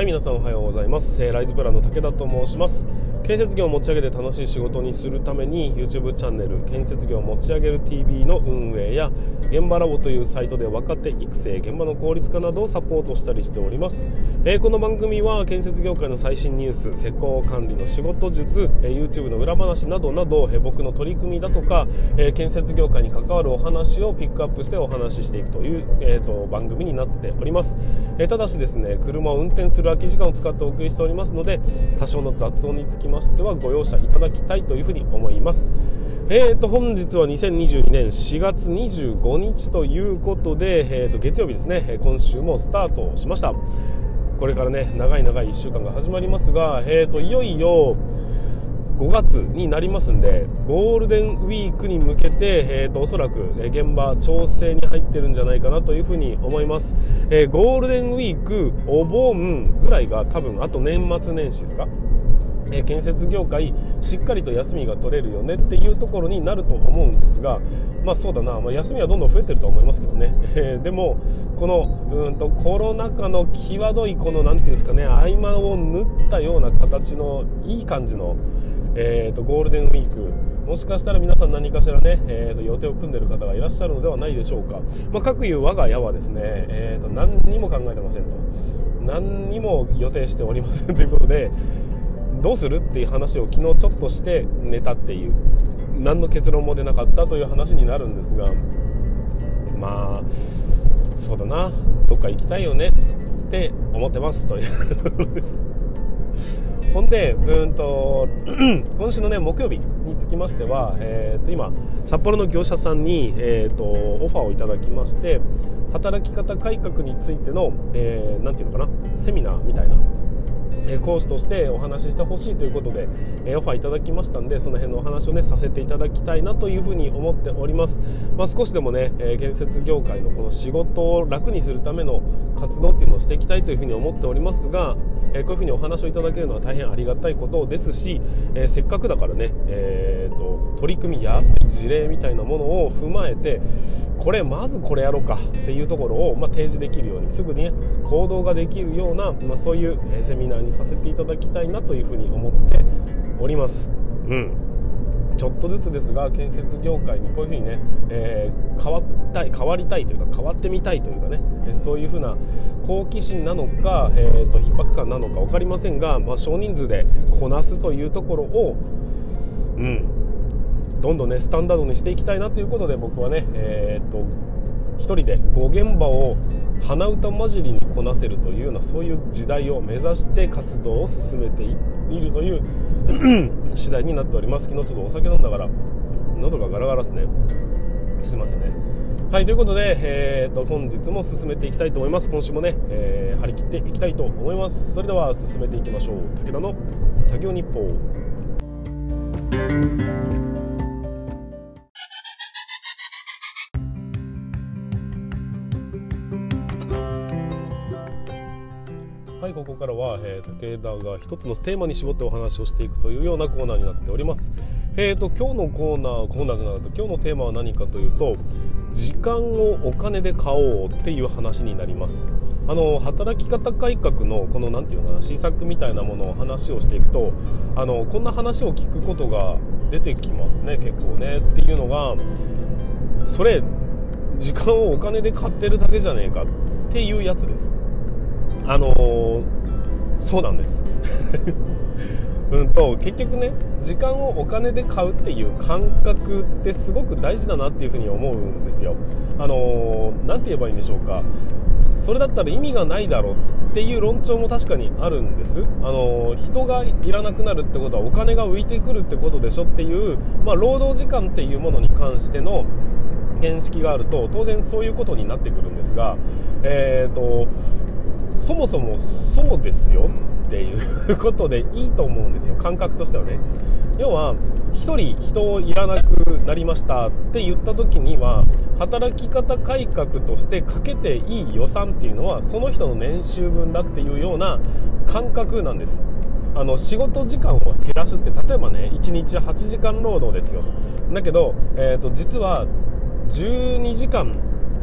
はい皆さんおはようございます、えー、ライズプランの武田と申します。建設業を持ち上げて楽しい仕事にするために YouTube チャンネル建設業を持ち上げる TV の運営や現場ラボというサイトで若手育成現場の効率化などをサポートしたりしております、えー、この番組は建設業界の最新ニュース施工管理の仕事術、えー、YouTube の裏話などなど、えー、僕の取り組みだとか、え建設業界に関わるお話をピックアップしてお話ししていくという、えーと、番組になっております、えただしですね車を運転する空き時間を使ってお送りしておりますので多少の雑音につきましてはご容赦いただきたいというふうに思います。えーと、本日は2022年4月25日ということで、えーと、月曜日ですね。今週もスタートしました。これからね長い長い1週間が始まりますが、えーと、いよいよ5月になりますんでゴールデンウィークに向けて、えーと、おそらく現場調整に入ってるんじゃないかなというふに思います、えー、ゴールデンウィークお盆ぐらいが多分あと年末年始ですかえ建設業界しっかりと休みが取れるよねっていうところになると思うんですがまあそうだな、まあ、休みはどんどん増えてると思いますけどね、えー、でもこのうんとコロナ禍の際どいこの何ていうんですかね合間を縫ったような形のいい感じの、えーと、ゴールデンウィークもしかしたら皆さん何かしらね、えーと、予定を組んでる方がいらっしゃるのではないでしょうか、まあ、各いう我が家はですね、えーと何にも考えてませんと。何にも予定しておりませんということでどうするっていう話を昨日ちょっとして寝たっていう。何の結論も出なかったという話になるんですがまあそうだな。どっか行きたいよね。って思ってますというところです。ほんでうんと 今週のね木曜日につきましては、えー、と今札幌の業者さんに、えーと、オファーをいただきまして働き方改革についての、えー、て言うのかなセミナーみたいな講師としてお話ししてほしいということで、えオファーいただきましたんでその辺のお話をねさせていただきたいなというふうに思っております、まあ、少しでもね、え建設業界のこの仕事を楽にするための活動っていうのをしていきたいというふうに思っておりますが、えこういうふうにお話をいただけるのは大変ありがたいことですし、えせっかくだからね、えーと、取り組みやすい事例みたいなものを踏まえてこれまずこれやろうかっていうところを、まあ、提示できるようにすぐに、ね、行動ができるような、まあ、そういう、えセミナーにさせていただきたいなというふうに思っております。うんちょっとずつですが建設業界にこういうふうにね、えー、変わったい変わりたいというか変わってみたいというかね、えそういうふうな好奇心なのか、えーと、と逼迫感なのか分かりませんが、まあ、少人数でこなすというところを、うん、どんどんねスタンダードにしていきたいなということで僕はね、えーと、1人で5現場を鼻歌混じりにこなせるというようなそういう時代を目指して活動を進めているという次第になっております。昨日ちょっとお酒飲んだから喉がガラガラですね。すいませんね。はいということで、えーと、本日も進めていきたいと思います。今週もね、えー、張り切っていきたいと思います。それでは進めていきましょう。武田の作業日報。ここからは、えー、武田が一つのテーマに絞ってお話をしていくというようなコーナーになっております。えーと今日のコーナーコーナーじゃなかった。今日のテーマは何かというと時間をお金で買おうっていう話になります。あの働き方改革のこの何て言うのかな施策みたいなものを話をしていくとあのこんな話を聞くことが出てきますね結構ね。っていうのがそれ時間をお金で買ってるだけじゃねえかっていうやつです。あのー、そうなんです。うんと結局ね時間をお金で買うっていう感覚ってすごく大事だなっていうふうに思うんですよ。あの何、て言えばいいんでしょうか。それだったら意味がないだろうっていう論調も確かにあるんです。あの人がいらなくなるってことはお金が浮いてくるってことでしょっていう、まあ、労働時間っていうものに関しての見識があると当然そういうことになってくるんですが、えーとそもそもそうですよっていうことでいいと思うんですよ。感覚としてはね。要は1人人をいらなくなりましたって言った時には働き方改革としてかけていい予算っていうのはその人の年収分だっていうような感覚なんです。あの仕事時間を減らすって例えばね1日8時間労働ですよだけど、えーと実は12時間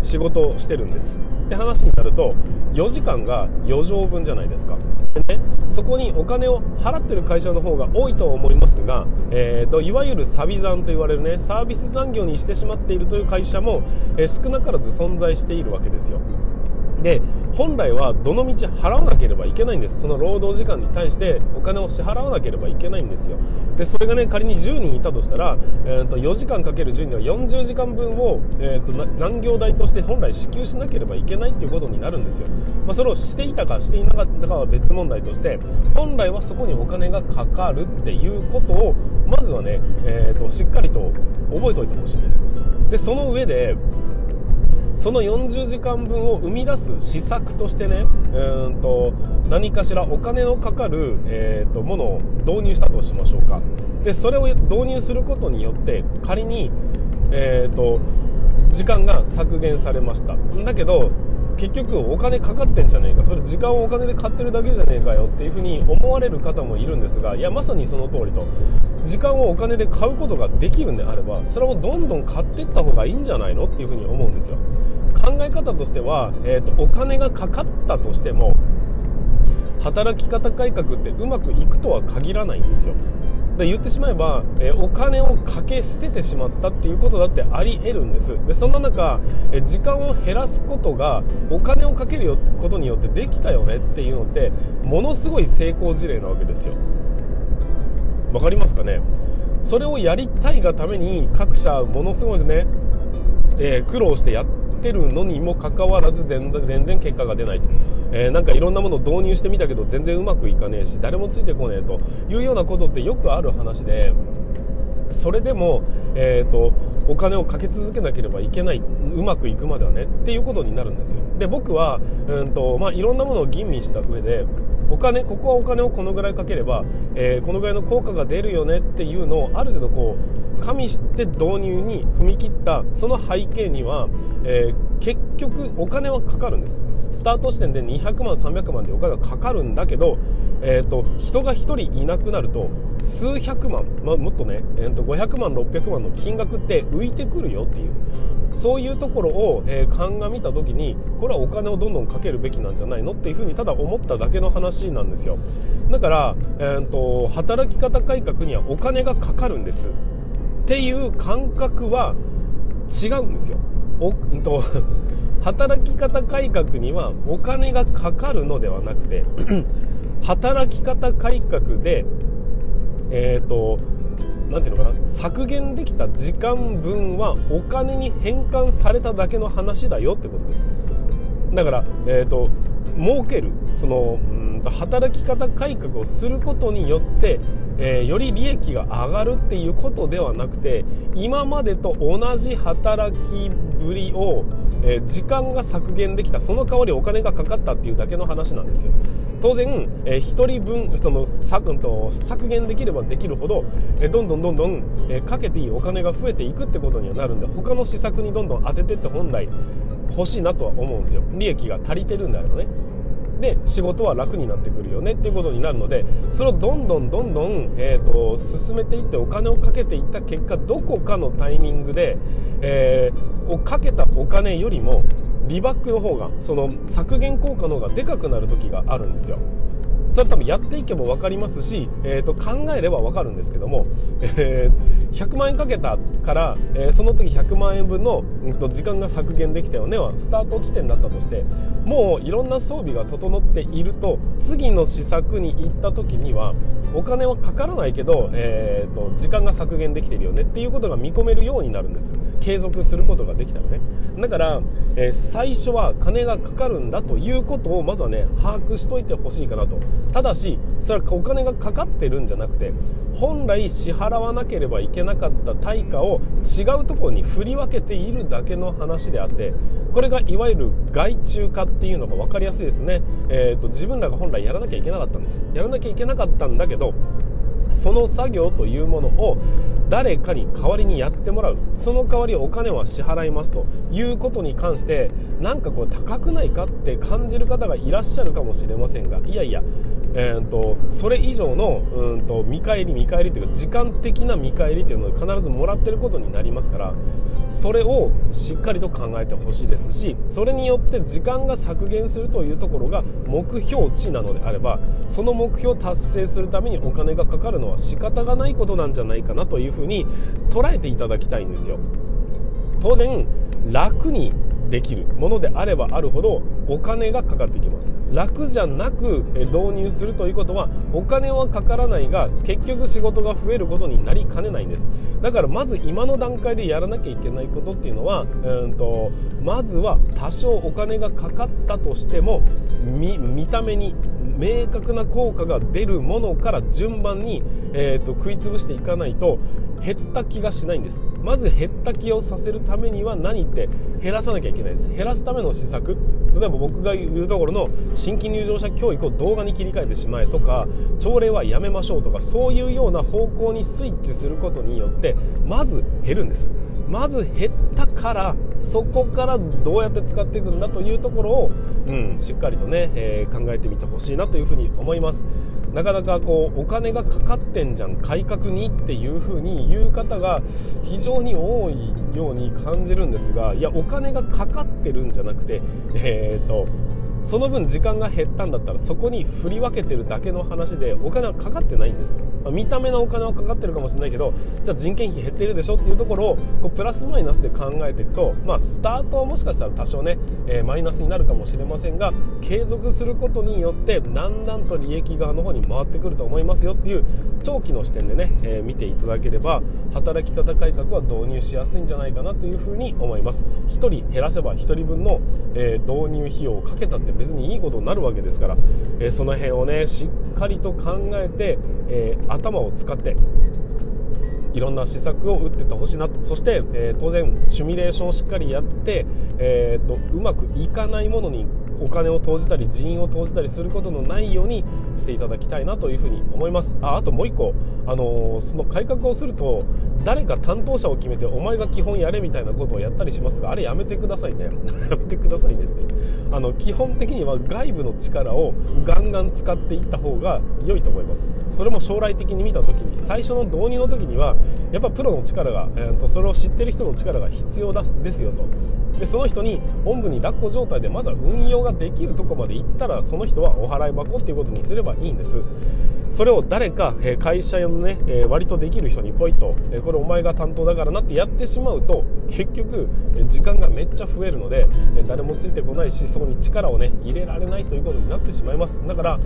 仕事をしてるんです。って話になると4時間が4畳分じゃないですか。で、ね、そこにお金を払ってる会社の方が多いとは思いますが、えーと、いわゆるサビ残と言われるねサービス残業にしてしまっているという会社も、えー、少なからず存在しているわけですよ。で本来はどのみち払わなければいけないんです。その労働時間に対してお金を支払わなければいけないんですよ。でそれがね仮に10人いたとしたら、えー、と4時間かける10人は40時間分を、えー、と残業代として本来支給しなければいけないっていうことになるんですよ、まあ、それをしていたかしていなかったかは別問題として本来はそこにお金がかかるっていうことをまずはね、えー、としっかりと覚えておいてほしいんです。でその上でその40時間分を生み出す施策としてねうんと何かしらお金のかかる、えーと、ものを導入したとしましょうか。でそれを導入することによって仮に、えーと時間が削減されました。だけど結局お金かかってんじゃねえか。それ時間をお金で買ってるだけじゃねえかよっていうふうに思われる方もいるんですがいやまさにその通りと。時間をお金で買うことができるんであればそれをどんどん買っていった方がいいんじゃないのっていうふうに思うんですよ。考え方としては、えーと、お金がかかったとしても働き方改革ってうまくいくとは限らないんですよ。で言ってしまえば、え、お金をかけ捨ててしまったっていうことだってあり得るんです。でそんな中、え、時間を減らすことがお金をかけることによってできたよねっていうのってものすごい成功事例なわけですよ。わかりますかね？それをやりたいがために各社ものすごいね、えー、苦労してやってってるのにもかかわらず全然結果が出ないと、えー、なんかいろんなものを導入してみたけど全然うまくいかねえし誰もついてこねえと。いうようなことってよくある話でそれでも、えーと、お金をかけ続けなければいけないうまくいくまではねっていうことになるんですよ。で僕は、うんとまあ、いろんなものを吟味した上でお金ここはお金をこのぐらいかければ、えー、このぐらいの効果が出るよねっていうのをある程度こう加味して導入に踏み切ったその背景には、えー、結局お金はかかるんです。スタート地点で200万300万でお金がかかるんだけど、えーと、人が1人いなくなると数百万、まあ、もっとね、えーと、500万600万の金額って浮いてくるよっていう。そういうところを、えー、鑑みた時にこれはお金をどんどんかけるべきなんじゃないのっていうふうにただ思っただけの話なんですよ。だから、えーと働き方改革にはお金がかかるんです。っていう感覚は違うんですよ。おと 働き方改革にはお金がかかるのではなくて 働き方改革でえっ、ー、と何ていうのかな削減できた時間分はお金に変換されただけの話だよってことですだからえっ、ー、と儲けるそのうんと働き方改革をすることによってえー、より利益が上がるっていうことではなくて今までと同じ働きぶりを、えー、時間が削減できたその代わりお金がかかったっていうだけの話なんですよ。当然、えー、1人分その削と削減できればできるほど、えー、どんどんどんどん、え、かけていいお金が増えていくってことにはなるんで他の施策にどんどん当ててって本来欲しいなとは思うんですよ。利益が足りてるんであればね。で仕事は楽になってくるよねっていうことになるのでそれをどんどんどんどん、えーと、進めていってお金をかけていった結果どこかのタイミングで、えー、をかけたお金よりもリバックの方がその削減効果の方がでかくなる時があるんですよ。それ多分やっていけば分かりますし、えー、と考えれば分かるんですけども、えー、100万円かけたから、えー、その時100万円分の、うん、と時間が削減できたよねはスタート地点だったとしてもういろんな装備が整っていると次の施策に行った時にはお金はかからないけど、えー、と時間が削減できてるよねっていうことが見込めるようになるんです。継続することができたらね。だから、えー、最初は金がかかるんだということをまずはね把握しといてほしいかなと。ただしそれはお金がかかってるんじゃなくて本来支払わなければいけなかった対価を違うところに振り分けているだけの話であってこれがいわゆる外注化っていうのが分かりやすいですね、えーと、自分らが本来やらなきゃいけなかったんです。やらなきゃいけなかったんだけどその作業というものを誰かに代わりにやってもらうその代わりお金は支払いますということに関してなんかこう高くないかって感じる方がいらっしゃるかもしれませんがいやいや、えーと、それ以上のうんと見返り見返りというか時間的な見返りというのを必ずもらってることになりますからそれをしっかりと考えてほしいですしそれによって時間が削減するというところが目標値なのであればその目標を達成するためにお金がかかるのは仕方がないことなんじゃないかなというふうに捉えていただきたいんですよ。当然楽にできるものであればあるほどお金がかかってきます。楽じゃなく導入するということはお金はかからないが結局仕事が増えることになりかねないんです。だからまず今の段階でやらなきゃいけないことっていうのはうんとまずは多少お金がかかったとしても見た目に明確な効果が出るものから順番に、えーと、食い潰していかないと減った気がしないんです。まず減った気をさせるためには何って減らさなきゃいけないです。減らすための施策。例えば僕が言うところの新規入場者教育を動画に切り替えてしまえとか朝礼はやめましょうとかそういうような方向にスイッチすることによってまず減るんです。まず減ったからそこからどうやって使っていくんだというところを、うん、しっかりとね、えー、考えてみてほしいなというふうに思います。なかなかこうお金がかかってんじゃん改革にっていうふうに言う方が非常に多いように感じるんですがいやお金がかかってるんじゃなくてえー、っとその分時間が減ったんだったらそこに振り分けてるだけの話でお金はかかってないんです、まあ、見た目のお金はかかってるかもしれないけどじゃあ人件費減ってるでしょっていうところをこうプラスマイナスで考えていくと、まあ、スタートはもしかしたら多少ね、えー、マイナスになるかもしれませんが継続することによってだんだんと利益側の方に回ってくると思いますよっていう長期の視点でね、えー、見ていただければ働き方改革は導入しやすいんじゃないかなというふうに思います。1人減らせば1人分の、えー、導入費用をかけたって別にいいことになるわけですから、えー、その辺をねしっかりと考えて、えー、頭を使っていろんな施策を打っててほしいなそして、えー、当然シミュレーションをしっかりやって、えーと、うまくいかないものにお金を投じたり人員を投じたりすることのないようにしていただきたいなというふうに思います。ああともう1個、あのー、その改革をすると誰か担当者を決めてお前が基本やれみたいなことをやったりしますがあれやめてくださいね。やめてくださいねって。あの基本的には外部の力をガンガン使っていった方が良いと思います。それも将来的に見た時に最初の導入の時にはやっぱプロの力が、えーと、それを知ってる人の力が必要だですよと。でその人におんぶに抱っこ状態でまずは運用ができるとこまで行ったらその人はお払い箱っていうことにすればいいんです。それを誰か、え、会社のね、え、割とできる人にポイと、え、これお前が担当だからなってやってしまうと結局、え時間がめっちゃ増えるので、え誰もついてこないしそこに力をね入れられないということになってしまいます。だから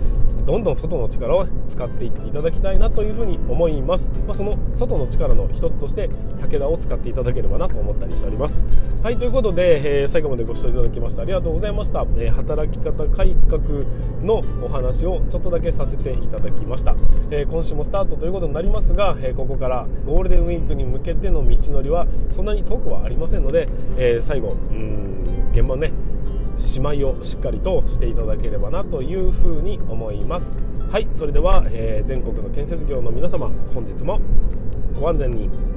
どんどん外の力を使っていっていただきたいなというふうに思います、まあ、その外の力の一つとして武田を使っていただければなと思ったりしております。はいということで、えー、最後までご視聴いただきましてありがとうございました、えー、働き方改革のお話をちょっとだけさせていただきました、えー、今週もスタートということになりますが、えここからゴールデンウィークに向けての道のりはそんなに遠くはありませんので、え最後うん現場ねしまいをしっかりとしていただければなというふうに思います。はいそれでは、え、全国の建設業の皆様本日もご安全に。